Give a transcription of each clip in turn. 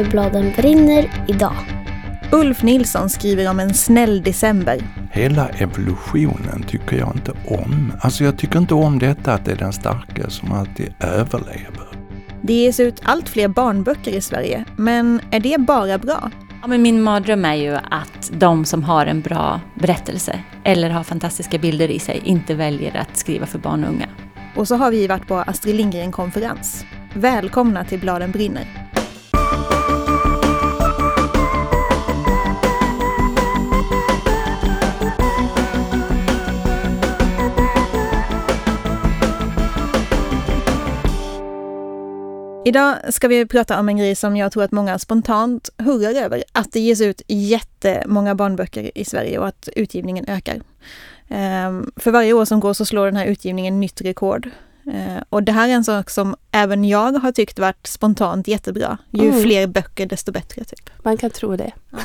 i Bladen brinner idag. Ulf Nilsson skriver om en snäll december. Hela evolutionen tycker jag inte om. Alltså jag tycker inte om detta att det är den starka som alltid överlever. Det ges ut allt fler barnböcker i Sverige, men är det bara bra? Ja, men min mardröm är ju att de som har en bra berättelse eller har fantastiska bilder i sig inte väljer att skriva för barn och unga. Och så har vi varit på Astrid Lindgren-konferens. Välkomna till Bladen brinner. Idag ska vi prata om en grej som jag tror att många spontant hurrar över. Att det ges ut jättemånga barnböcker i Sverige och att utgivningen ökar. Ehm, för varje år som går så slår den här utgivningen nytt rekord. Ehm, och det här är en sak som även jag har tyckt varit spontant jättebra. Ju mm. fler böcker desto bättre. Typ. Man kan tro det. Ja.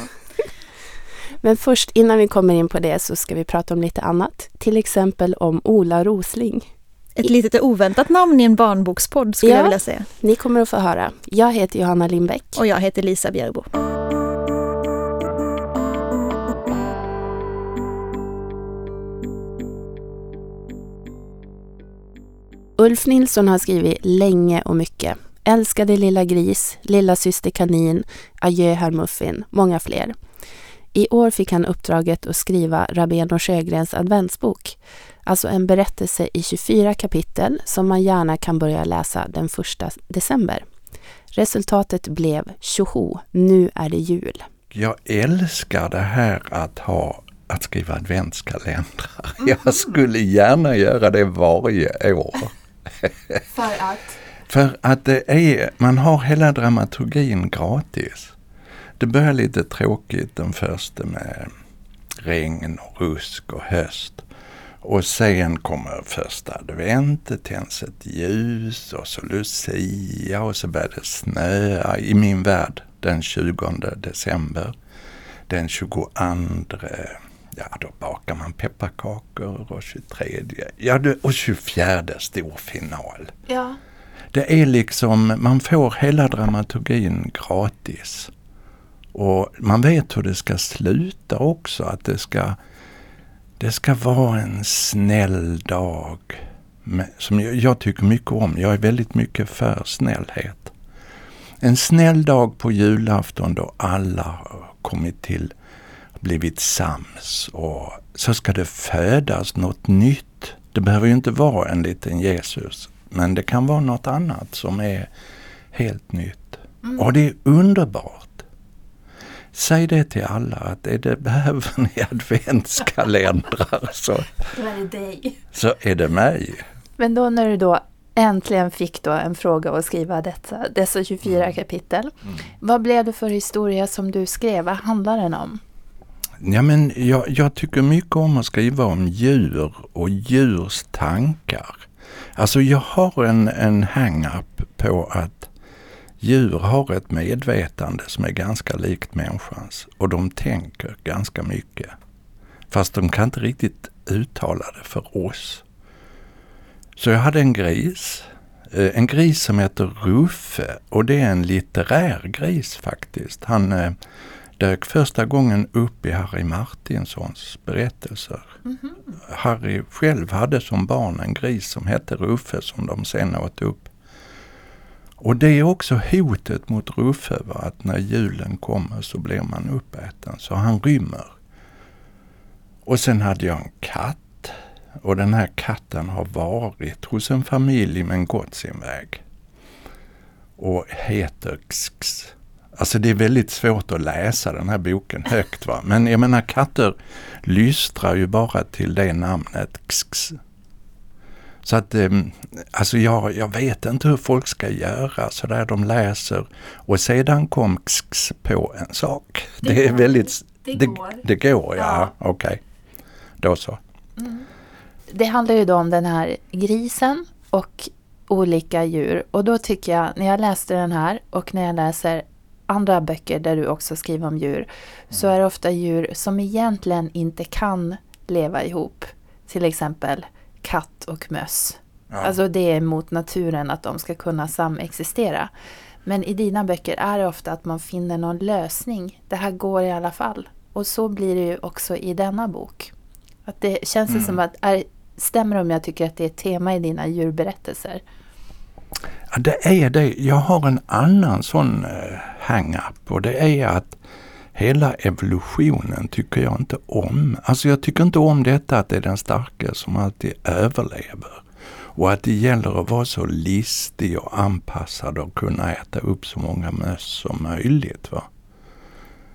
Men först innan vi kommer in på det så ska vi prata om lite annat. Till exempel om Ola Rosling. Ett litet oväntat namn i en barnbokspodd skulle ja, jag vilja säga. Ni kommer att få höra. Jag heter Johanna Lindbäck. Och jag heter Lisa Bjärbo. Ulf Nilsson har skrivit länge och mycket. Älskade lilla gris, lilla syster kanin, adjö herr Muffin, många fler. I år fick han uppdraget att skriva Rabén och Sjögrens adventsbok. Alltså en berättelse i 24 kapitel som man gärna kan börja läsa den 1 december. Resultatet blev tjoho, nu är det jul. Jag älskar det här att ha att skriva adventskalendrar. Jag mhm. skulle gärna göra det varje år. För att? För att det är, man har hela dramaturgin gratis. Det börjar lite tråkigt den första med regn och rusk och höst. Och sen kommer första advent, det tänds ett ljus och så Lucia och så börjar det snöa i min värld den 20 december. Den 22 ja då bakar man pepparkakor och 23 ja och 24 stor final. Ja. Det är liksom, man får hela dramaturgin gratis. Och man vet hur det ska sluta också, att det ska, det ska vara en snäll dag. Som jag tycker mycket om. Jag är väldigt mycket för snällhet. En snäll dag på julafton då alla har kommit till, blivit sams och så ska det födas något nytt. Det behöver ju inte vara en liten Jesus, men det kan vara något annat som är helt nytt. Mm. Och det är underbart. Säg det till alla att det, det behöver ni adventskalendrar så, då är det dig. så är det mig. Men då när du då äntligen fick då en fråga att skriva dessa, dessa 24 mm. kapitel. Mm. Vad blev det för historia som du skrev? Vad handlar den om? Ja, men jag, jag tycker mycket om att skriva om djur och djurs tankar. Alltså jag har en, en hang-up på att Djur har ett medvetande som är ganska likt människans och de tänker ganska mycket. Fast de kan inte riktigt uttala det för oss. Så jag hade en gris. Eh, en gris som heter Ruffe och det är en litterär gris faktiskt. Han eh, dök första gången upp i Harry Martinsons berättelser. Mm -hmm. Harry själv hade som barn en gris som hette Ruffe som de sen åt upp. Och det är också hotet mot Ruffe, va? att när julen kommer så blir man uppäten. Så han rymmer. Och sen hade jag en katt. Och den här katten har varit hos en familj men gått sin väg. Och heter Xx. Alltså det är väldigt svårt att läsa den här boken högt va. Men jag menar katter lystrar ju bara till det namnet Xx. Så att, ehm, alltså jag, jag vet inte hur folk ska göra så där de läser och sedan kom XX på en sak. Det, det är går. väldigt... Det, det, går. Det går, ja. ja. Okej. Okay. Då så. Mm. Det handlar ju då om den här grisen och olika djur. Och då tycker jag, när jag läste den här och när jag läser andra böcker där du också skriver om djur, så är det ofta djur som egentligen inte kan leva ihop. Till exempel katt och möss. Ja. Alltså det är mot naturen att de ska kunna samexistera. Men i dina böcker är det ofta att man finner någon lösning. Det här går i alla fall. Och så blir det ju också i denna bok. Att det känns det som att, är, stämmer det om jag tycker att det är ett tema i dina djurberättelser? Ja, det är det. Jag har en annan sån uh, hang-up och det är att hela evolutionen tycker jag inte om. Alltså jag tycker inte om detta att det är den starka som alltid överlever. Och att det gäller att vara så listig och anpassad och kunna äta upp så många möss som möjligt. Va?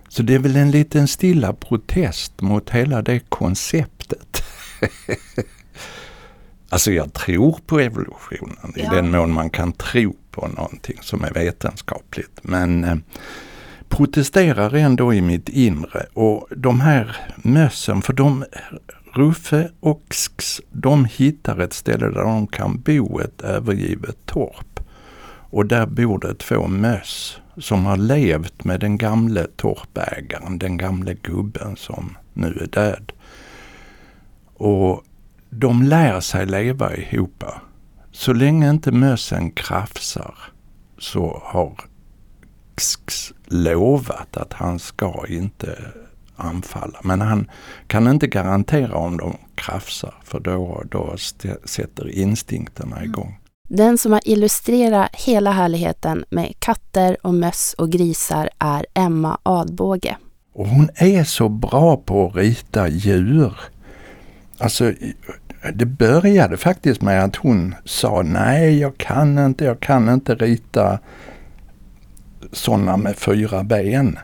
Så det är väl en liten stilla protest mot hela det konceptet. alltså jag tror på evolutionen ja. i den mån man kan tro på någonting som är vetenskapligt. Men eh, protesterar ändå i mitt inre och de här mössen, för de Ruffe och Sks, de hittar ett ställe där de kan bo, ett övergivet torp. Och där bor det två möss som har levt med den gamle torpägaren, den gamle gubben som nu är död. Och de lär sig leva ihop. Så länge inte mössen krafsar så har Sks lovat att han ska inte anfalla. Men han kan inte garantera om de krafsar för då, då sätter instinkterna mm. igång. Den som har illustrerat hela härligheten med katter och möss och grisar är Emma Adbåge. Och hon är så bra på att rita djur. Alltså, det började faktiskt med att hon sa nej, jag kan inte, jag kan inte rita sådana med fyra ben.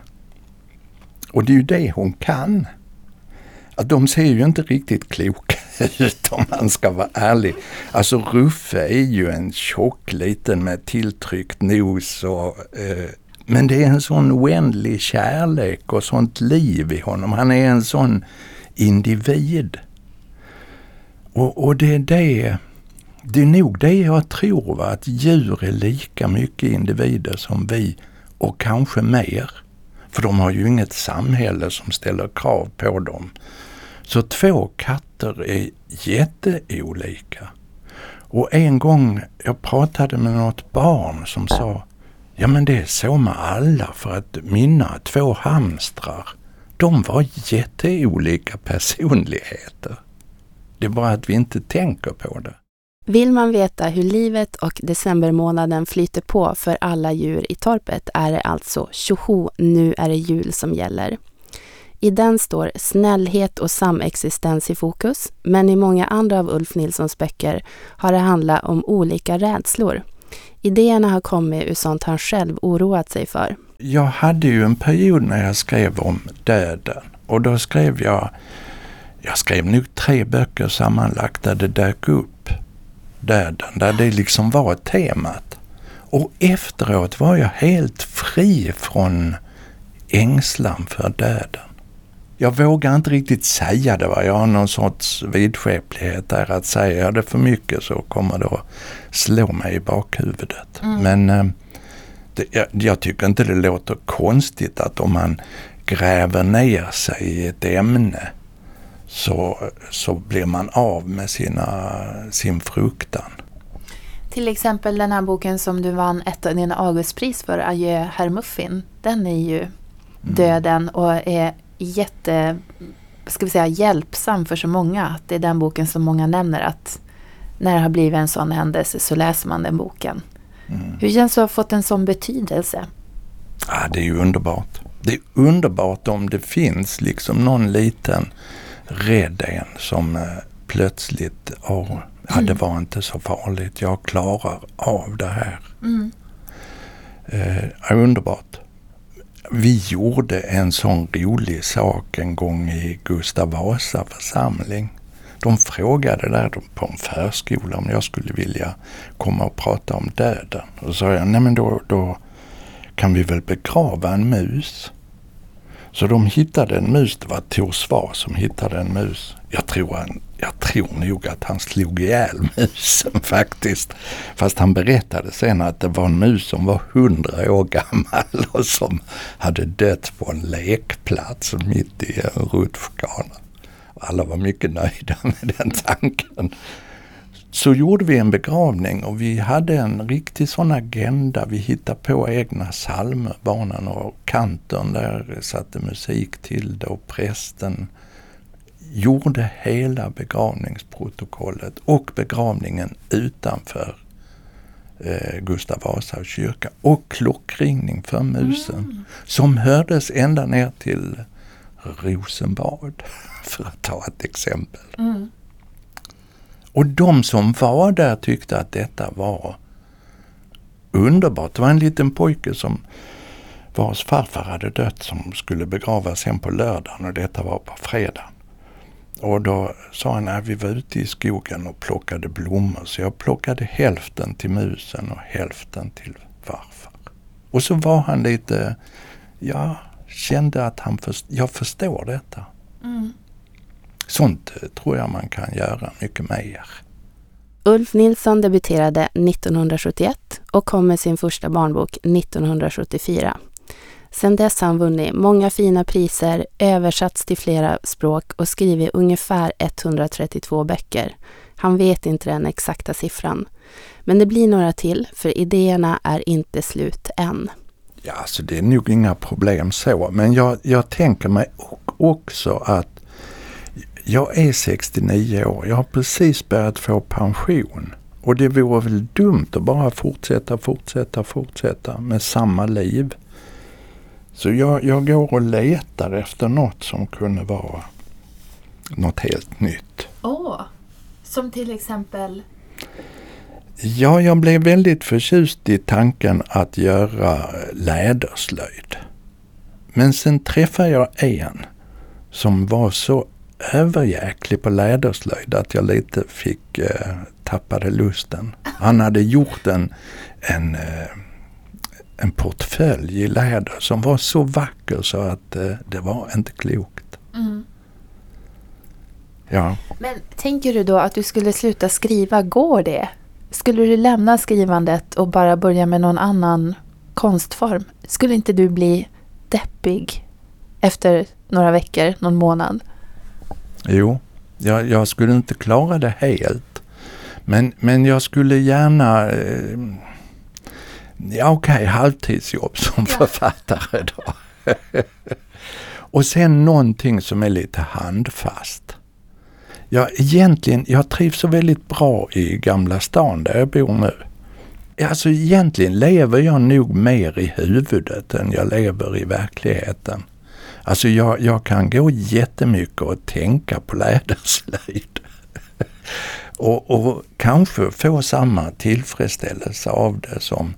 Och det är ju det hon kan. Att de ser ju inte riktigt kloka ut om man ska vara ärlig. Alltså Ruffe är ju en tjock liten med tilltryckt nos och eh, men det är en sån oändlig kärlek och sånt liv i honom. Han är en sån individ. Och, och det är det, det är nog det jag tror, va? att djur är lika mycket individer som vi och kanske mer. För de har ju inget samhälle som ställer krav på dem. Så två katter är jätteolika. Och en gång, jag pratade med något barn som sa Ja men det är så med alla för att mina två hamstrar, de var jätteolika personligheter. Det är bara att vi inte tänker på det. Vill man veta hur livet och decembermånaden flyter på för alla djur i torpet är det alltså tjoho, nu är det jul som gäller. I den står snällhet och samexistens i fokus, men i många andra av Ulf Nilssons böcker har det handlat om olika rädslor. Idéerna har kommit ur sånt han själv oroat sig för. Jag hade ju en period när jag skrev om döden och då skrev jag, jag skrev nog tre böcker sammanlagt där det dök upp döden, där det liksom var temat. Och efteråt var jag helt fri från ängslan för döden. Jag vågar inte riktigt säga det. Va? Jag har någon sorts vidskeplighet där att säger jag det för mycket så kommer det att slå mig i bakhuvudet. Mm. Men eh, det, jag, jag, tycker inte det låter konstigt att om man gräver ner sig i ett ämne så, så blir man av med sina, sin fruktan. Till exempel den här boken som du vann ett av dina Augustpris för, Adjö herr Muffin. Den är ju mm. döden och är jätte, ska vi säga hjälpsam för så många. Att det är den boken som många nämner att när det har blivit en sån händelse så läser man den boken. Mm. Hur känns det att ha fått en sån betydelse? Ja, det är ju underbart. Det är underbart om det finns liksom någon liten rädd en som eh, plötsligt, oh, ja, det var inte så farligt, jag klarar av det här. Mm. Eh, underbart. Vi gjorde en sån rolig sak en gång i Gustav Vasa församling. De frågade där på en förskola om jag skulle vilja komma och prata om döden. Och så sa jag, nej men då, då kan vi väl begrava en mus. Så de hittade en mus, det var Tor Svar som hittade en mus. Jag tror, han, jag tror nog att han slog ihjäl musen faktiskt. Fast han berättade sen att det var en mus som var hundra år gammal och som hade dött på en lekplats mitt i en rutschkana. Alla var mycket nöjda med den tanken så gjorde vi en begravning och vi hade en riktig sån agenda. Vi hittade på egna psalmer, barnen och kanten där satte musik till det och prästen gjorde hela begravningsprotokollet och begravningen utanför eh, Gustav Vasa kyrka och klockringning för musen Mm. som hördes ända ner till Rosenbad för att ta ett exempel. Mm. Och de som var där tyckte att detta var underbart. Det var en liten pojke som vars farfar hade dött som skulle begravas hem på lördagen och detta var på fredagen. Och då sa han att vi var ute i skogen och plockade blommor så jag plockade hälften till musen och hälften till farfar. Och så var han lite, ja, kände att han först, jag förstår detta. Mm. Sånt eh, tror jag man kan göra mycket mer. Ulf Nilsson debuterade 1971 och kom med sin första barnbok 1974. Sedan dess har han vunnit många fina priser, översatts till flera språk och skrivit ungefär 132 böcker. Han vet inte den exakta siffran. Men det blir några till, för idéerna är inte slut än. Ja, alltså det är nog inga problem så. Men jag, jag tänker mig också att jag är 69 år. Jag har precis börjat få pension. Och det vore väl dumt att bara fortsätta, fortsätta, fortsätta med samma liv. Så jag, jag går och letar efter något som kunde vara något helt nytt. Åh, som till exempel? Ja, jag blev väldigt förtjust i tanken att göra läderslöjd. Men sen träffade jag en som var så överjäklig på läderslöjd att jag lite fick eh, tappade lusten. Han hade gjort en, en, eh, en portfölj i läder som var så vacker så att eh, det var inte klokt. Ja. Men tänker du då att du skulle sluta skriva, går det? Skulle du lämna skrivandet och bara börja med någon annan konstform? Skulle inte du bli deppig efter några veckor, någon månad? Jo, jag, jag skulle inte klara det helt. Men, men jag skulle gärna... Eh, ja, okej, halvtidsjobb som författare då. Och sen någonting som är lite handfast. Ja, egentligen, jag trivs så väldigt bra i Gamla stan där jag bor nu. Alltså egentligen lever jag nog mer i huvudet än jag lever i verkligheten. Alltså jag, jag kan gå jättemycket och tänka på läderslöjd. och, och kanske få samma tillfredsställelse av det som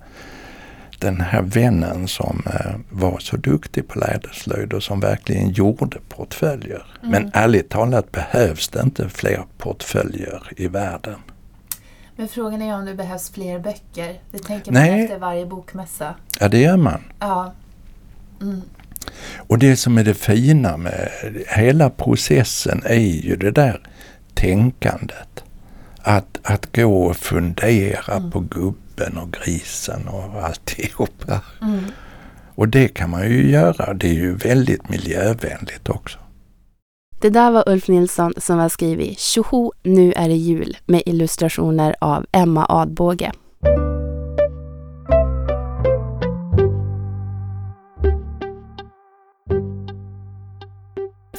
den här vännen som eh, var så duktig på läderslöjd och som verkligen gjorde portföljer. Men ärligt talat behövs det inte fler portföljer i världen. Men frågan är om det behövs fler böcker. Det tänker man Nej. efter varje bokmässa. Ja, det gör man. Ja. Mm. Och det som är det fina med hela processen är ju det där tänkandet. Att, att gå och fundera på gubben och grisen och alltihopa. Mm. Och det kan man ju göra. Det är ju väldigt miljövänligt också. Det där var Ulf Nilsson som har skrivit Tjoho, nu är det jul med illustrationer av Emma Adbåge.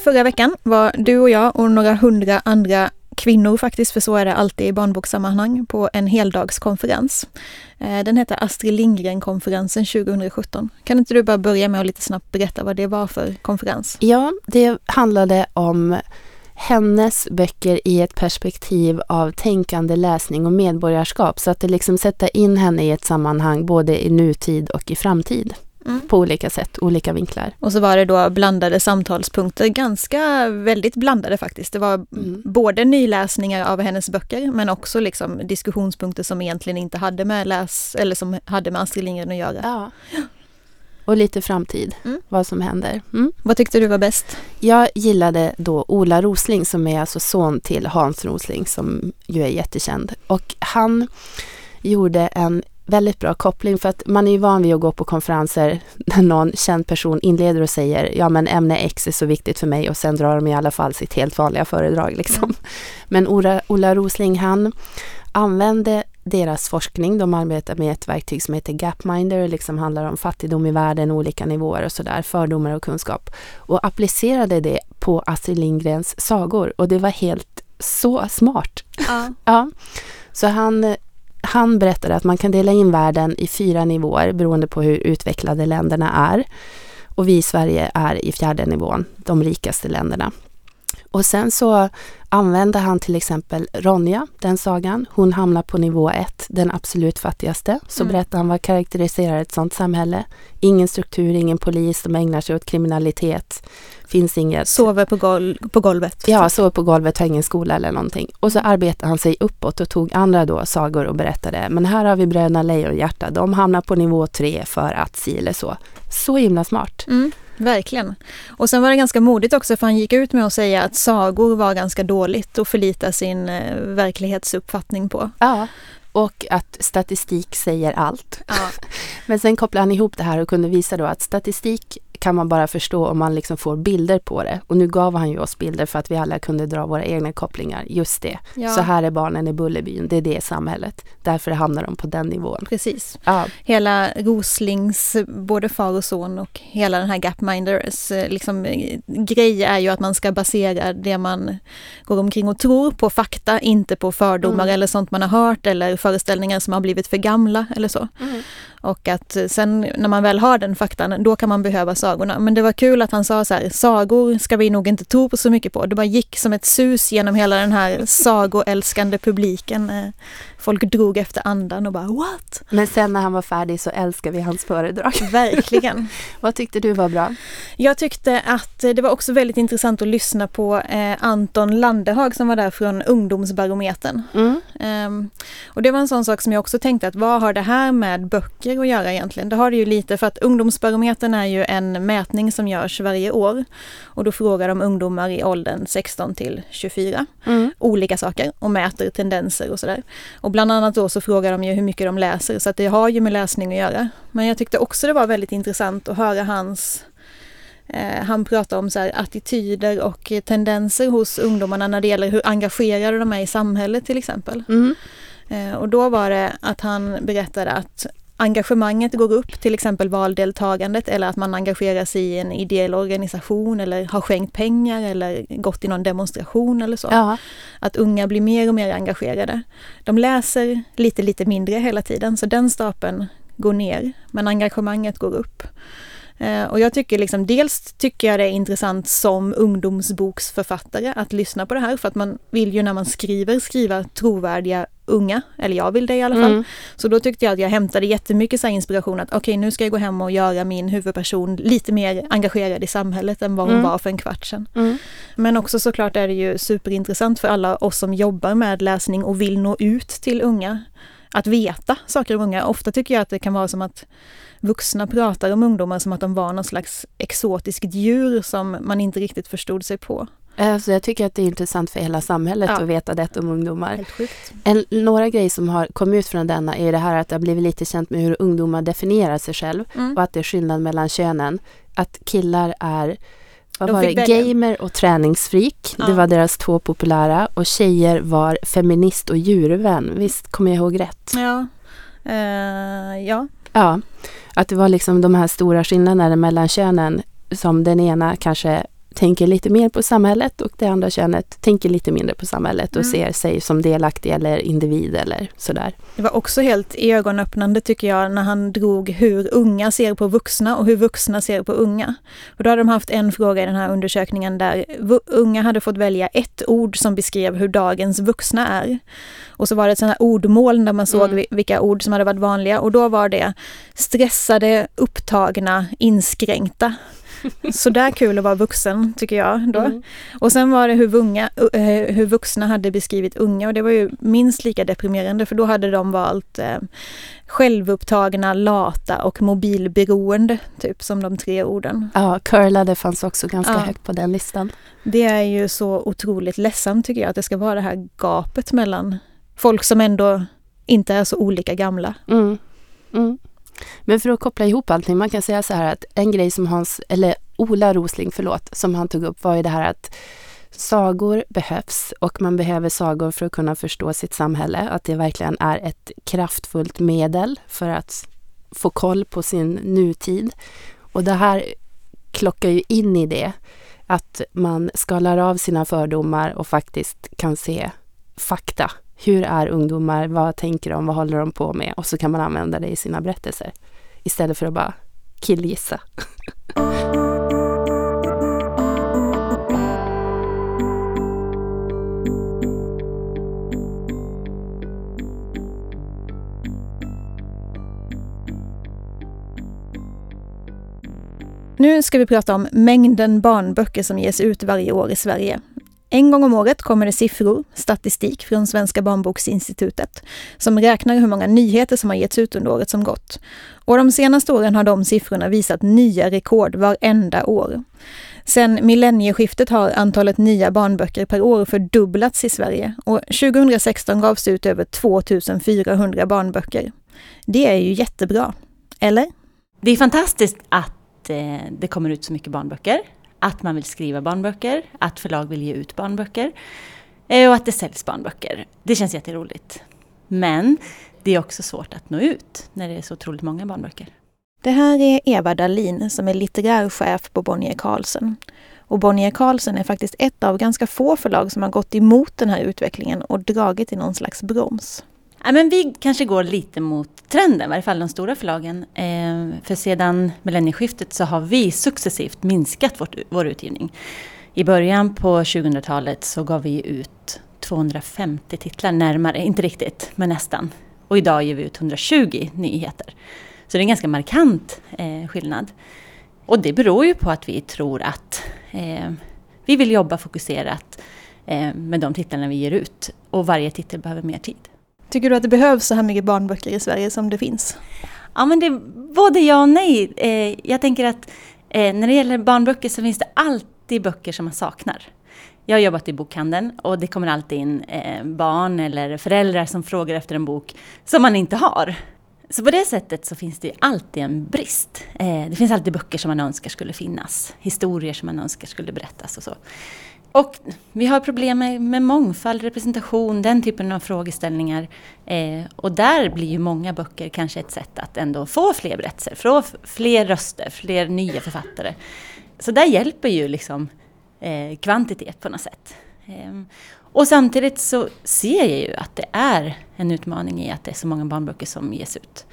Förra veckan var du och jag och några hundra andra kvinnor faktiskt, för så är det alltid i barnbokssammanhang, på en heldagskonferens. Eh, den heter Astrid Lindgren-konferensen 2017. Kan inte du bara börja med att lite snabbt berätta vad det var för konferens? Ja, det handlade om hennes böcker i ett perspektiv av tänkande läsning och medborgarskap. Så att det liksom sätta in henne i ett sammanhang både i nutid och i framtid. Mm. På olika sätt, olika vinklar. Och så var det då blandade samtalspunkter, ganska väldigt blandade faktiskt. Det var Mm. både nyläsningar av hennes böcker men också liksom diskussionspunkter som egentligen inte hade med läs eller som hade med Astrid Lindgren att göra. Ja. Och lite framtid, Mm. vad som händer. Mm. Vad tyckte du var bäst? Jag gillade då Ola Rosling som är alltså son till Hans Rosling som ju är jättekänd. Och han gjorde en väldigt bra koppling för att man är ju van vid att gå på konferenser där någon känd person inleder och säger ja men ämne X är så viktigt för mig och sen drar de i alla fall sitt helt vanliga föredrag liksom. Mm. Men Ola, Ola Rosling han använde deras forskning, de arbetar med ett verktyg som heter Gapminder, liksom handlar om fattigdom i världen, olika nivåer och sådär, fördomar och kunskap. Och applicerade det på Astrid Lindgrens sagor och det var helt så smart. Ja. Ja, så han, han berättade att man kan dela in världen i fyra nivåer beroende på hur utvecklade länderna är. Och vi i Sverige är i fjärde nivån, de rikaste länderna. Och sen så använde han till exempel Ronja, den sagan. Hon hamnar på nivå ett, den absolut fattigaste. Så Mm. berättar han vad karaktäriserar ett sådant samhälle. Ingen struktur, ingen polis, de ägnar sig åt kriminalitet. Finns inget... Sover på, gol på golvet. Ja, så på golvet, har ingen skola eller någonting. Och så arbetade han sig uppåt och tog andra då sagor och berättade. Men här har vi bröderna Lejonhjärta. De hamnar på nivå tre för att si eller så. Så himla smart. Mm, verkligen. Och sen var det ganska modigt också för han gick ut med att säga att sagor var ganska dåligt att förlita sin eh, verklighetsuppfattning på. Ja. Och att statistik säger allt. Ja. Men sen kopplade han ihop det här och kunde visa då att statistik kan man bara förstå om man liksom får bilder på det. Och nu gav han ju oss bilder för att vi alla kunde dra våra egna kopplingar. Just det. Ja. Så här är barnen i Bullerbyn. Det är det samhället. Därför hamnar de på den nivån. Precis. Ja, Hela Roslings, både far och son och hela den här Gapminders eh, liksom, eh, grej är ju att man ska basera det man går omkring och tror på fakta, inte på fördomar Mm. eller sånt man har hört eller föreställningar som har blivit för gamla eller så. Och att sen när man väl har den faktan, då kan man behöva sagorna. Men det var kul att han sa så här, sagor ska vi nog inte tro på så mycket på. Det bara gick som ett sus genom hela den här sagoälskande publiken. Eh. Folk drog efter andan och bara what? Men sen när han var färdig så älskar vi hans föredrag. Verkligen. Vad tyckte du var bra? Jag tyckte att det var också väldigt intressant att lyssna på eh, Anton Landehag som var där från Ungdomsbarometern. Mm. Ehm, och det var en sån sak som jag också tänkte att vad har det här med böcker att göra egentligen? Det har det ju lite för att Ungdomsbarometern är ju en mätning som görs varje år. Och då frågar de ungdomar i åldern 16 till 24 Mm. olika saker och mäter tendenser och sådär. Och bland annat då så frågar de ju hur mycket de läser så att det har ju med läsning att göra. Men jag tyckte också det var väldigt intressant att höra hans eh, han pratar om så här, attityder och tendenser hos ungdomarna när det gäller hur engagerade de är i samhället till exempel. Mm. Eh, och då var det att han berättade att engagemanget går upp, till exempel valdeltagandet eller att man engagerar sig i en ideell organisation eller har skänkt pengar eller gått i någon demonstration eller så. Ja. Att unga blir mer och mer engagerade. De läser lite, lite mindre hela tiden så den stapeln går ner men engagemanget går upp. Eh, Och jag tycker liksom, dels tycker jag det är intressant som ungdomsboksförfattare att lyssna på det här för att man vill ju när man skriver skriva trovärdiga unga, eller jag vill det i alla fall. Mm. Så då tyckte jag att jag hämtade jättemycket så inspiration att okej nu ska jag gå hem och göra min huvudperson lite mer engagerad i samhället än vad hon Mm. var för en kvart sedan. Mm. Men också såklart är det ju superintressant för alla oss som jobbar med läsning och vill nå ut till unga. Att veta saker om unga. Ofta tycker jag att det kan vara som att vuxna pratar om ungdomar som att de var någon slags exotiskt djur som man inte riktigt förstod sig på. Alltså jag tycker att det är intressant för hela samhället Ja. att veta detta om ungdomar. En, några grejer som har kommit ut från denna är det här att det har blivit lite känt med hur ungdomar definierar sig själv Mm. och att det är skillnad mellan könen. Att killar är vad var det? välja. Gamer och träningsfreak. Ja. Det var deras två populära. Och tjejer var feminist och djurvän. Visst kommer jag ihåg rätt? Ja. Eh, ja. Ja, att det var liksom de här stora skillnaderna mellan könen som den ena kanske tänker lite mer på samhället och det andra könet tänker lite mindre på samhället och Mm. ser sig som delaktig eller individ eller sådär. Det var också helt ögonöppnande tycker jag när han drog hur unga ser på vuxna och hur vuxna ser på unga. Och då hade de haft en fråga i den här undersökningen där unga hade fått välja ett ord som beskrev hur dagens vuxna är. Och så var det ett sånt här ordmål där man såg Mm. vi- vilka ord som hade varit vanliga och då var det stressade, upptagna, inskränkta. Så där kul att vara vuxen tycker jag då. Mm. Och sen var det hur, unga, eh, hur vuxna hade beskrivit unga och det var ju minst lika deprimerande för då hade de valt eh, självupptagna, lata och mobilberoende, typ som de tre orden. Ja, curlade fanns också ganska Ja. högt på den listan. Det är ju så otroligt ledsamt tycker jag att det ska vara det här gapet mellan folk som ändå inte är så olika gamla. Mm. Mm. Men för att koppla ihop allting, man kan säga så här att en grej som Hans, eller Ola Rosling, förlåt, som han tog upp var ju det här att sagor behövs och man behöver sagor för att kunna förstå sitt samhälle. Att det verkligen är ett kraftfullt medel för att få koll på sin nutid. Och det här klockar ju in i det. Att man skalar av sina fördomar och faktiskt kan se fakta. Hur är ungdomar? Vad tänker de? Vad håller de på med? Och så kan man använda det i sina berättelser. Istället för att bara killgissa. Nu ska vi prata om mängden barnböcker som ges ut varje år i Sverige. En gång om året kommer det siffror, statistik från Svenska barnboksinstitutet, som räknar hur många nyheter som har getts ut under året som gått. Och de senaste åren har de siffrorna visat nya rekord varenda år. Sedan millennieskiftet har antalet nya barnböcker per år fördubblats i Sverige och 2016 gavs det ut över 2400 barnböcker. Det är ju jättebra, eller? Det är fantastiskt att eh, det kommer ut så mycket barnböcker att man vill skriva barnböcker, att förlag vill ge ut barnböcker eh, och att det säljs barnböcker. Det känns jätteroligt. Men det är också svårt att nå ut när det är så otroligt många barnböcker. Det här är Eva Dahlin som är litterär chef på Bonnier Carlsen. Och Bonnier Carlsen är faktiskt ett av ganska få förlag som har gått emot den här utvecklingen och dragit i någon slags broms. Ja, men vi kanske går lite mot trenden, i varje fall de stora förlagen. Eh, för sedan millennieskiftet så har vi successivt minskat vårt, vår utgivning. I början på 2000-talet så gav vi ut 250 titlar närmare, inte riktigt, men nästan. Och idag ger vi ut 120 nyheter. Så det är en ganska markant eh, skillnad. Och det beror ju på att vi tror att eh, vi vill jobba fokuserat eh, med de titlarna vi ger ut. Och varje titel behöver mer tid. Tycker du att det behövs så här mycket barnböcker i Sverige som det finns? Ja, men det både ja och nej. Eh, jag tänker att eh, när det gäller barnböcker så finns det alltid böcker som man saknar. Jag har jobbat i bokhandeln och det kommer alltid in eh, barn eller föräldrar som frågar efter en bok som man inte har. Så på det sättet så finns det alltid en brist. Eh, det finns alltid böcker som man önskar skulle finnas, historier som man önskar skulle berättas och så. Och vi har problem med, med mångfald, representation, den typen av frågeställningar. Eh, och där blir ju många böcker kanske ett sätt att ändå få fler berättelser, få fler röster, fler nya författare. Så där hjälper ju liksom eh, kvantitet på något sätt. Eh, och samtidigt så ser jag ju att det är en utmaning i att det är så många barnböcker som ges ut.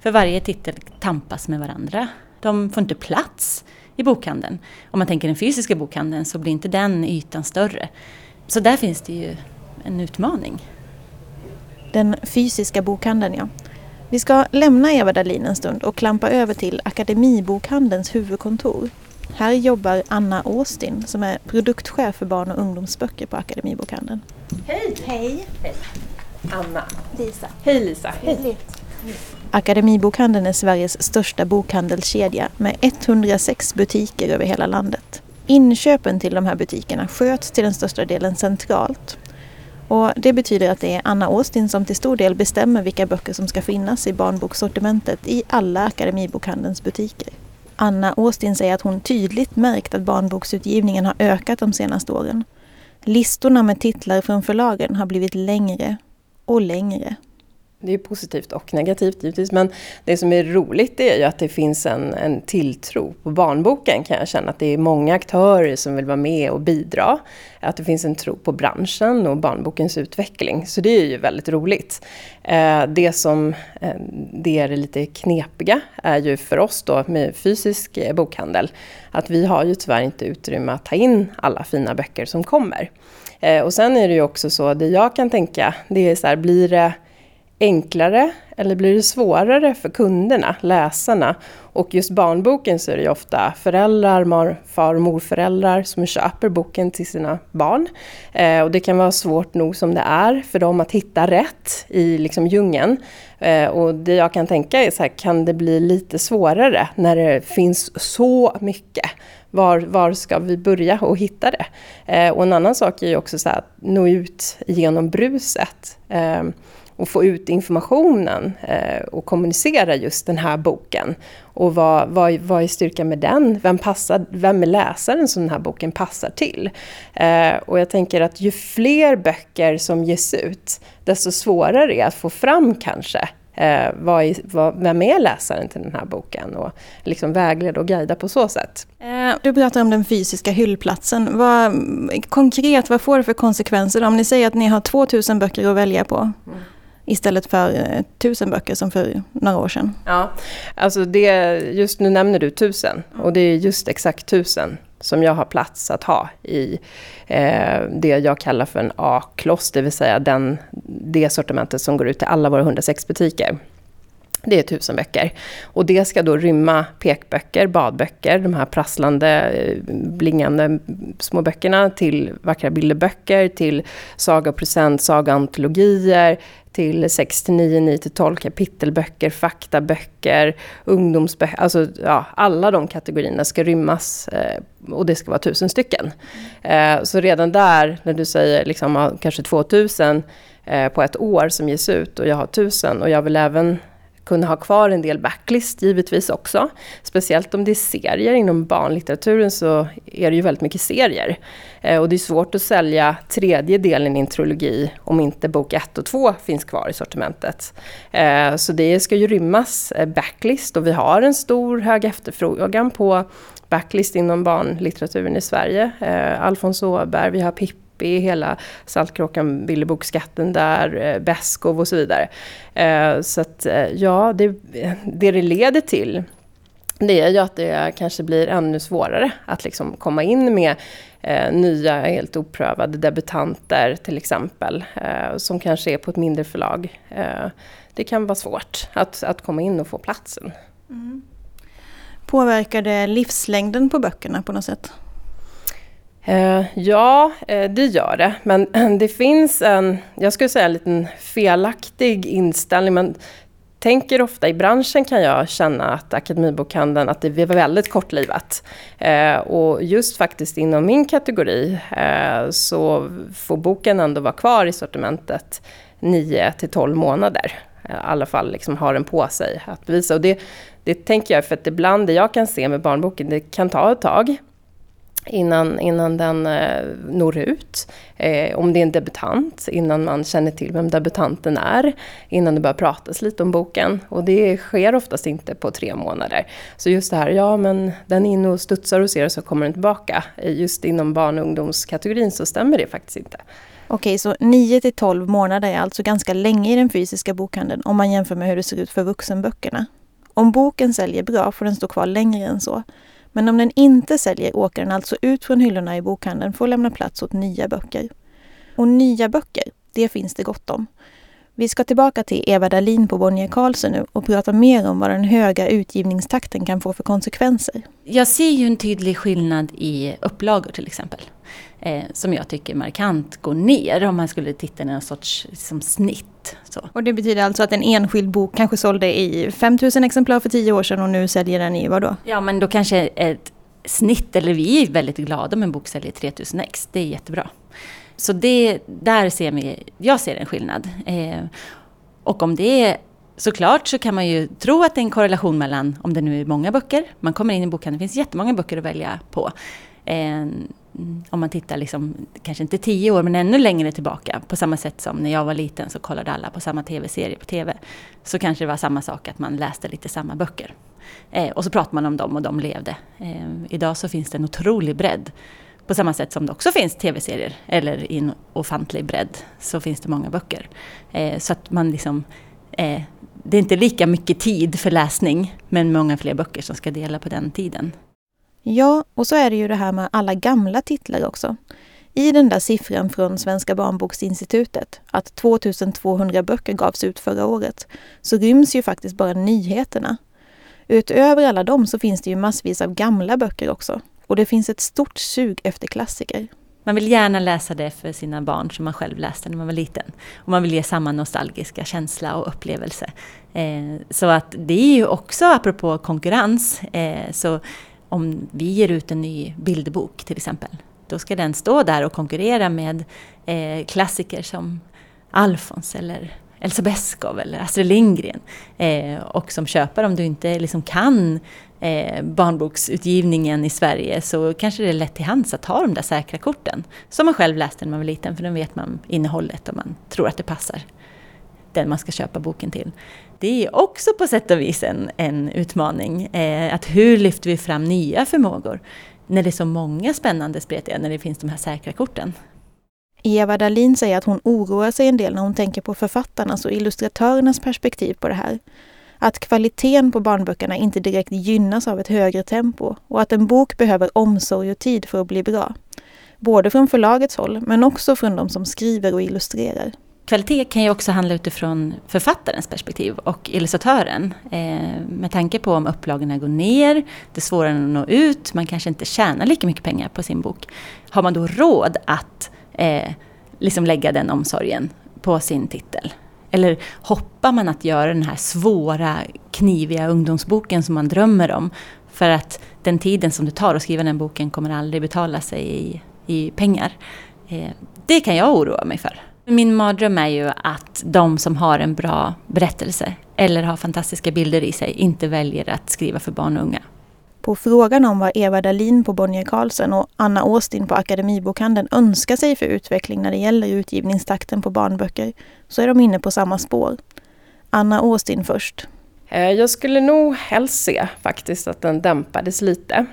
För varje titel tampas med varandra. De får inte plats i bokhandeln. Om man tänker den fysiska bokhandeln så blir inte den ytan större. Så där finns det ju en utmaning. Den fysiska bokhandeln, ja. Vi ska lämna Eva Dahlin en stund och klampa över till Akademibokhandelns huvudkontor. Här jobbar Anna Austin som är produktchef för barn och ungdomsböcker på Akademibokhandeln. Hej! Hej! Anna. Lisa. Hej Lisa. Hej. Akademibokhandeln är Sveriges största bokhandelskedja med 106 butiker över hela landet. Inköpen till de här butikerna sköts till den största delen centralt. Och det betyder att det är Anna Åstin som till stor del bestämmer vilka böcker som ska finnas i barnbokssortimentet i alla Akademibokhandelns butiker. Anna Åstin säger att hon tydligt märkt att barnboksutgivningen har ökat de senaste åren. Listorna med titlar från förlagen har blivit längre och längre. Det är positivt och negativt givetvis. Men det som är roligt är ju att det finns en, en tilltro på barnboken kan jag känna. Att det är många aktörer som vill vara med och bidra. Att det finns en tro på branschen och barnbokens utveckling. Så det är ju väldigt roligt. Eh, det som eh, det är lite knepiga är ju för oss då med fysisk eh, bokhandel. Att vi har ju tyvärr inte utrymme att ta in alla fina böcker som kommer. Och sen är det ju också så, det jag kan tänka, det är så här, blir det enklare eller blir det svårare för kunderna, läsarna? Och just barnboken så är det ju ofta föräldrar, mar, far och morföräldrar som köper boken till sina barn. Eh, och det kan vara svårt nog som det är för dem att hitta rätt i liksom djungeln. Eh, och det jag kan tänka är så här, kan det bli lite svårare när det finns så mycket? Var, var ska vi börja och hitta det? Eh, och en annan sak är ju också så här, att nå ut genom bruset. Eh, och få ut informationen eh, och kommunicera just den här boken. Och vad, vad, vad är styrkan med den? Vem, passar, vem är läsaren som den här boken passar till? Eh, och jag tänker att ju fler böcker som ges ut, desto svårare är det att få fram kanske Eh, vad är, vad, vem är läsaren till den här boken? Och liksom vägleda och guida på så sätt. Eh, du pratar om den fysiska hyllplatsen. Vad, konkret, vad får det för konsekvenser om ni säger att ni har 2000 böcker att välja på? Mm. Istället för eh, tusen böcker som för några år sedan. Ja, alltså det, just nu nämner du tusen och det är just exakt tusen som jag har plats att ha i eh, det jag kallar för en A-kloss, det vill säga den, det sortimentet som går ut till alla våra 106 butiker. Det är tusen böcker. Och det ska då rymma pekböcker, badböcker, de här prasslande, eh, blingande små böckerna till vackra bilderböcker, till saga och present, saga-antologier, till 6 till 9, 9 till 12 kapitelböcker, faktaböcker, ungdomsböcker. Alltså ja, alla de kategorierna ska rymmas eh, och det ska vara tusen stycken. Eh, så redan där, när du säger liksom, kanske 2000 på ett år som ges ut och jag har tusen och jag vill även kunna ha kvar en del backlist givetvis också. Speciellt om det är serier. Inom barnlitteraturen så är det ju väldigt mycket serier. Eh, och det är svårt att sälja tredje delen i en trilogi om inte bok 1 och 2 finns kvar i sortimentet. Eh, så det ska ju rymmas eh, backlist och vi har en stor hög efterfrågan på backlist inom barnlitteraturen i Sverige. Eh, Alfons Åberg, vi har Pippi i hela Saltkråkan, Bilderboksskatten där, eh, Beskow och så vidare. Eh, så att eh, ja, det, det det leder till det är ju att det kanske blir ännu svårare att liksom komma in med eh, nya, helt oprövade debutanter till exempel, eh, som kanske är på ett mindre förlag. Eh, det kan vara svårt att, att komma in och få platsen. Mm. Påverkar det livslängden på böckerna på något sätt? Eh, ja, eh, det gör det. Men det finns en, jag skulle säga en liten felaktig inställning. Man tänker ofta i branschen kan jag känna att Akademibokhandeln, att det är väldigt kortlivat. Eh, och just faktiskt inom min kategori så får boken ändå vara kvar i sortimentet 9 till 12 månader. I alla fall liksom har den på sig att visa. Och det, det tänker jag för att ibland det jag kan se med barnboken, det kan ta ett tag innan, innan den eh, når ut. Eh, om det är en debutant, innan man känner till vem debutanten är. Innan det börjar pratas lite om boken. Och det sker oftast inte på tre månader. Så just det här, ja men den är inne och studsar och ser och så kommer den tillbaka. Just inom barn och ungdomskategorin så stämmer det faktiskt inte. Okej, så 9 till 12 månader är alltså ganska länge i den fysiska bokhandeln om man jämför med hur det ser ut för vuxenböckerna. Om boken säljer bra får den stå kvar längre än så. Men om den inte säljer åker den alltså ut från hyllorna i bokhandeln för att lämna plats åt nya böcker. Och nya böcker, det finns det gott om. Vi ska tillbaka till Eva Dahlin på Bonnier Karlsson nu och prata mer om vad den höga utgivningstakten kan få för konsekvenser. Jag ser ju en tydlig skillnad i upplagor till exempel. Eh, som jag tycker markant går ner om man skulle titta i någon sorts liksom, snitt. Så. Och det betyder alltså att en enskild bok kanske sålde i 5000 exemplar för tio år sedan och nu säljer den i vad då? Ja men då kanske ett snitt, eller vi är väldigt glada om en bok säljer 3000 ex. Det är jättebra. Så det, där ser vi, jag ser en skillnad. Eh, och om det är Såklart så kan man ju tro att det är en korrelation mellan om det nu är många böcker, man kommer in i bokhandeln, det finns jättemånga böcker att välja på. Eh, om man tittar liksom, kanske inte tio år, men ännu längre tillbaka. På samma sätt som när jag var liten så kollade alla på samma tv-serie på tv. Så kanske det var samma sak att man läste lite samma böcker. Eh, och så pratade man om dem och de levde. Eh, idag så finns det en otrolig bredd. På samma sätt som det också finns tv-serier, eller i en ofantlig bredd, så finns det många böcker. Eh, så att man liksom... Eh, det är inte lika mycket tid för läsning, men många fler böcker som ska dela på den tiden. Ja, och så är det ju det här med alla gamla titlar också. I den där siffran från Svenska barnboksinstitutet, att 2200 böcker gavs ut förra året, så ryms ju faktiskt bara nyheterna. Utöver alla dem så finns det ju massvis av gamla böcker också. Och det finns ett stort sug efter klassiker. Man vill gärna läsa det för sina barn som man själv läste när man var liten. Och man vill ge samma nostalgiska känsla och upplevelse. Eh, så att det är ju också, apropå konkurrens, eh, så om vi ger ut en ny bilderbok till exempel, då ska den stå där och konkurrera med eh, klassiker som Alfons eller Elsa Beskow eller Astrid Lindgren. Eh, och som köpare, om du inte liksom kan eh, barnboksutgivningen i Sverige så kanske det är lätt till hands att ha de där säkra korten. Som man själv läste när man var liten för då vet man innehållet och man tror att det passar den man ska köpa boken till. Det är också på sätt och vis en, en utmaning. Eh, att hur lyfter vi fram nya förmågor när det är så många spännande spretiga, när det finns de här säkra korten. Eva Dahlin säger att hon oroar sig en del när hon tänker på författarnas och illustratörernas perspektiv på det här. Att kvaliteten på barnböckerna inte direkt gynnas av ett högre tempo och att en bok behöver omsorg och tid för att bli bra. Både från förlagets håll men också från de som skriver och illustrerar. Kvalitet kan ju också handla utifrån författarens perspektiv och illustratören. Eh, med tanke på om upplagorna går ner, det är svårare att nå ut, man kanske inte tjänar lika mycket pengar på sin bok. Har man då råd att eh, liksom lägga den omsorgen på sin titel? Eller hoppar man att göra den här svåra, kniviga ungdomsboken som man drömmer om? För att den tiden som det tar att skriva den boken kommer aldrig betala sig i, i pengar. Eh, det kan jag oroa mig för. Min mardröm är ju att de som har en bra berättelse eller har fantastiska bilder i sig inte väljer att skriva för barn och unga. På frågan om vad Eva Dalin på Bonnier Carlsen och Anna Austin på Akademibokhandeln önskar sig för utveckling när det gäller utgivningstakten på barnböcker så är de inne på samma spår. Anna Austin först. Eh, jag skulle nog helst se faktiskt att den dämpades lite.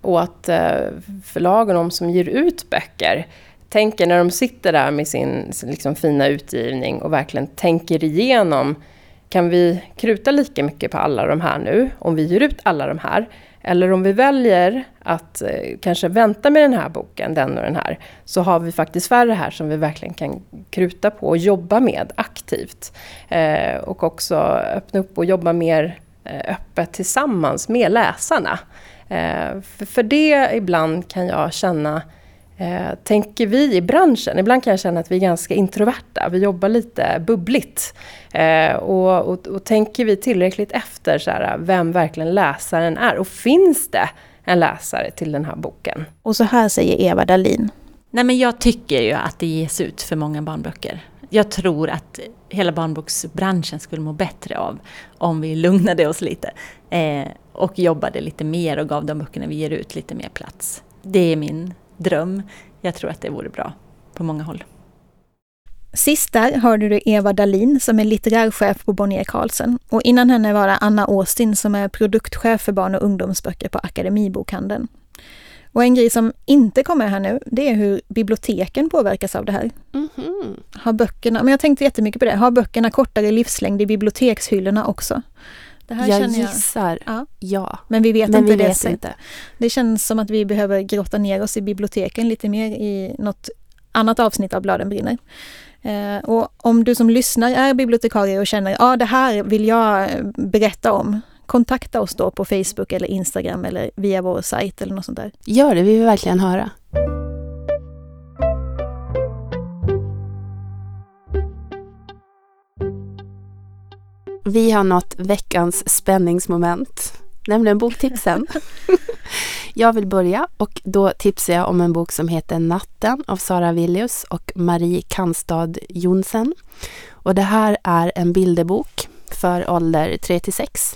Och att eh, förlagen, de som ger ut böcker, tänker när de sitter där med sin liksom, fina utgivning och verkligen tänker igenom kan vi kruta lika mycket på alla de här nu, om vi ger ut alla de här? Eller om vi väljer att eh, kanske vänta med den här boken, den och den här, så har vi faktiskt färre här som vi verkligen kan kruta på och jobba med aktivt. Eh, och också öppna upp och jobba mer eh, öppet tillsammans med läsarna. Eh, för, för det ibland kan jag känna Eh, tänker vi i branschen, ibland kan jag känna att vi är ganska introverta, vi jobbar lite bubbligt. Eh, och, och, och, tänker vi tillräckligt efter så här, vem verkligen läsaren är och finns det en läsare till den här boken? Och så här säger Eva Dalin. Nej men jag tycker ju att det ges ut för många barnböcker. Jag tror att hela barnboksbranschen skulle må bättre av om vi lugnade oss lite eh, och jobbade lite mer och gav de böckerna vi ger ut lite mer plats. Det är min dröm. Jag tror att det vore bra på många håll. Sist där hörde du Eva Dalin som är litterärchef på Bonnier Carlsen och innan henne var det Anna Austin som är produktchef för barn och ungdomsböcker på Akademibokhandeln. Och en grej som inte kommer här nu, det är hur biblioteken påverkas av det här. Mm -hmm. Har böckerna, men jag tänkte jättemycket på det, har böckerna kortare livslängd i bibliotekshyllorna också? Jag, jag gissar ja. ja. Men vi vet Men inte vi det. Vet inte. Det känns som att vi behöver grotta ner oss i biblioteken lite mer i något annat avsnitt av Bladen brinner. Eh, och om du som lyssnar är bibliotekarie och känner att ah, det här vill jag berätta om, kontakta oss då på Facebook eller Instagram eller via vår sajt eller något sånt där. Gör det, vi vill verkligen höra. Vi har nått veckans spänningsmoment, nämligen boktipsen. jag vill börja och då tipsar jag om en bok som heter Natten av Sara Villius och Marie Kanstad Jonsen. Och det här är en bilderbok för ålder 3 till 6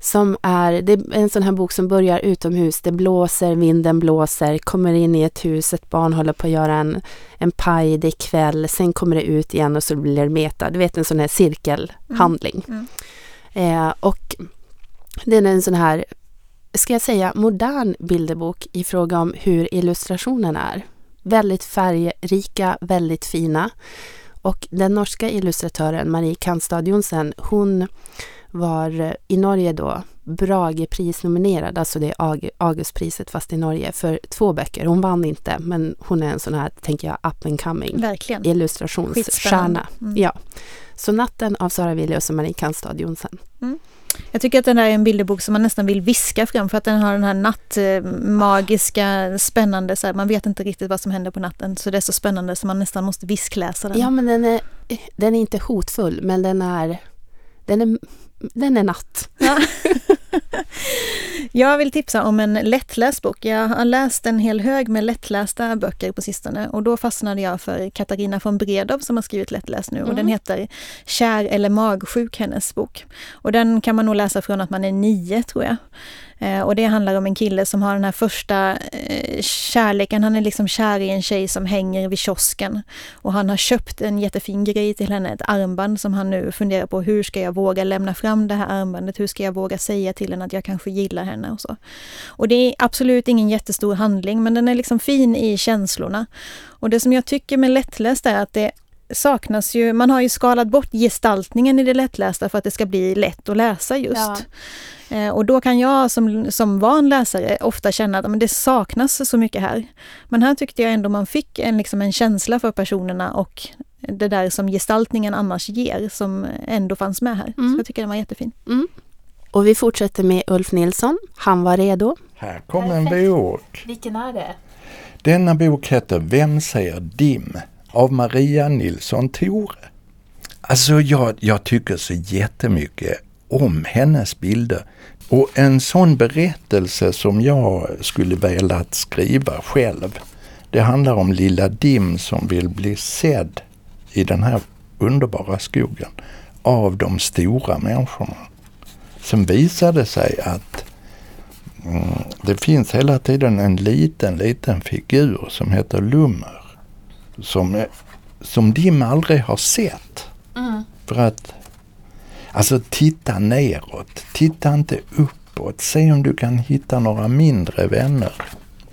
som är, det är en sån här bok som börjar utomhus. Det blåser, vinden blåser, kommer in i ett hus, ett barn håller på att göra en, en paj, det är kväll, sen kommer det ut igen och så blir det meta. Du vet en sån här cirkelhandling. Mm. Mm. Eh, och det är en sån här, ska jag säga, modern bilderbok i fråga om hur illustrationerna är. Väldigt färgrika, väldigt fina. Och den norska illustratören Marie Kanstad Jonsen, hon var i Norge då Brageprisnominerad, alltså det är Augustpriset fast i Norge, för två böcker. Hon vann inte, men hon är en sån här, tänker jag, up and coming Verkligen. illustrationsstjärna. Mm. Ja. Så Natten av Sara Willius och Marie Kanstad Jonsen. Mm. Jag tycker att den där är en bilderbok som man nästan vill viska fram för att den har den här nattmagiska, spännande, så här, man vet inte riktigt vad som händer på natten så det är så spännande så man nästan måste viskläsa den. Ja men den är, den är inte hotfull men den är, den är den är natt. Ja. Jag vill tipsa om en lättläst bok. Jag har läst en hel hög med lättlästa böcker på sistone och då fastnade jag för Katarina von Bredow som har skrivit lättläst nu och den heter Kär eller magsjuk, hennes bok. Och den kan man nog läsa från att man är nio tror jag. Eh, och det handlar om en kille som har den här första eh, kärleken. Han är liksom kär i en tjej som hänger vid kiosken. Och han har köpt en jättefin grej till henne, ett armband som han nu funderar på. Hur ska jag våga lämna fram det här armbandet? Hur ska jag våga säga till henne att jag kanske gillar henne och så. Och det är absolut ingen jättestor handling, men den är liksom fin i känslorna. Och det som jag tycker med lättläst är att det saknas ju, man har ju skalat bort gestaltningen i det lättlästa för att det ska bli lätt att läsa just. Ja. Eh, och då kan jag som, som van läsare ofta känna att men det saknas så mycket här. Men här tyckte jag ändå man fick en, liksom en känsla för personerna och det där som gestaltningen annars ger som ändå fanns med här. Mm. Så jag tycker den var jättefin. Mm. Och vi fortsätter med Ulf Nilsson. Han var redo. Här kommer en bok. Vilken är det? Denna bok heter Vem säger dim? Av Maria Nilsson Tore. Alltså jag, jag tycker så jättemycket om hennes bilder. Och en sån berättelse som jag skulle velat skriva själv, det handlar om lilla Dim som vill bli sedd i den här underbara skogen av de stora människorna. Sen visade det sig att mm, det finns hela tiden en liten, liten figur som heter Lummer som, som Dim aldrig har sett. Mm. För att, alltså titta neråt, titta inte uppåt. Se om du kan hitta några mindre vänner,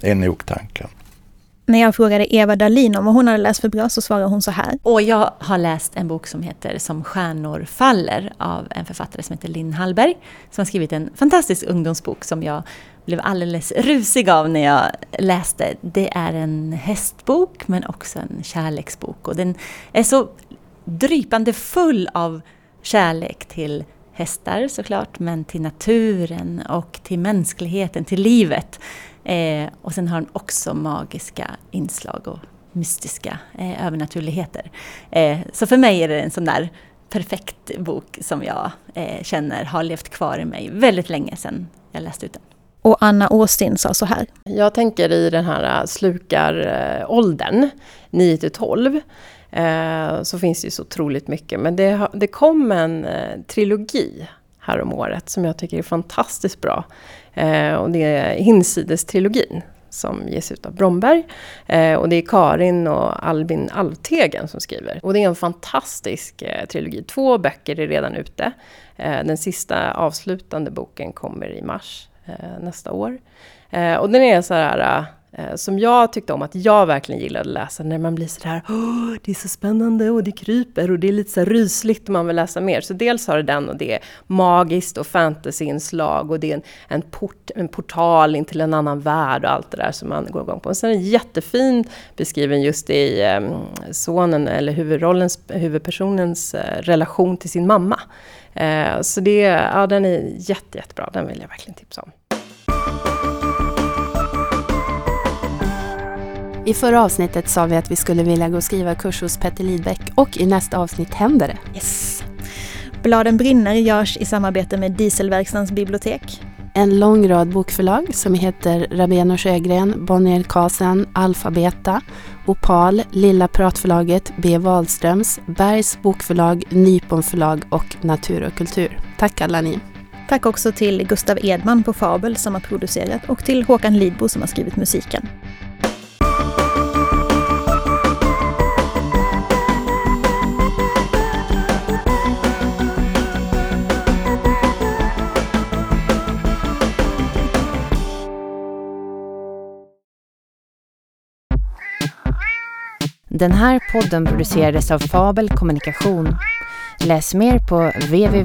är nog tanken. När jag frågade Eva Dahlin om vad hon hade läst för bra så svarade hon så här. Och jag har läst en bok som heter Som stjärnor faller av en författare som heter Linn Hallberg. Som har skrivit en fantastisk ungdomsbok som jag blev alldeles rusig av när jag läste. Det är en hästbok men också en kärleksbok och den är så drypande full av kärlek till hästar såklart, men till naturen och till mänskligheten, till livet. Eh, och sen har den också magiska inslag och mystiska eh, övernaturligheter. Eh, så för mig är det en sån där perfekt bok som jag eh, känner har levt kvar i mig väldigt länge sedan jag läste ut den. Och Anna Åstin sa så här. Jag tänker i den här äh, slukaråldern, 9 till 12, eh, så finns det ju så otroligt mycket. Men det, det kom en eh, trilogi här om året som jag tycker är fantastiskt bra. Eh, och det är Hinsides-trilogin som ges ut av Bromberg. Eh, och det är Karin och Albin Alvtegen som skriver. Och det är en fantastisk eh, trilogi. Två böcker är redan ute. Eh, den sista avslutande boken kommer i mars Eh, nästa år. Eh, och den är så här eh, som jag tyckte om att jag verkligen gillade att läsa när man blir så här Åh, det är så spännande och det kryper och det är lite så här rysligt och man vill läsa mer. Så dels har det den och det är magiskt och fantasyinslag och det är en, en, port, en portal in till en annan värld och allt det där som man går igång på. Och sen är det jättefin beskriven just i eh, sonen eller huvudrollens, huvudpersonens eh, relation till sin mamma. Eh, så det, ja, den är jätte, jättebra, den vill jag verkligen tipsa om. I förra avsnittet sa vi att vi skulle vilja gå och skriva kurs hos Petter Lidbeck och i nästa avsnitt händer det. Yes. Bladen brinner görs i samarbete med Dieselverkstadens bibliotek. En lång rad bokförlag som heter Rabén Sjögren, Bonnier Carlsen, Alfabeta, Opal, Lilla Pratförlaget, B. Wahlströms, Bergs Bokförlag, Nypon förlag och Natur och kultur. Tack alla ni. Tack också till Gustav Edman på Fabel som har producerat och till Håkan Lidbo som har skrivit musiken. Den här podden producerades av Fabel Kommunikation. Läs mer på www.fabel.se.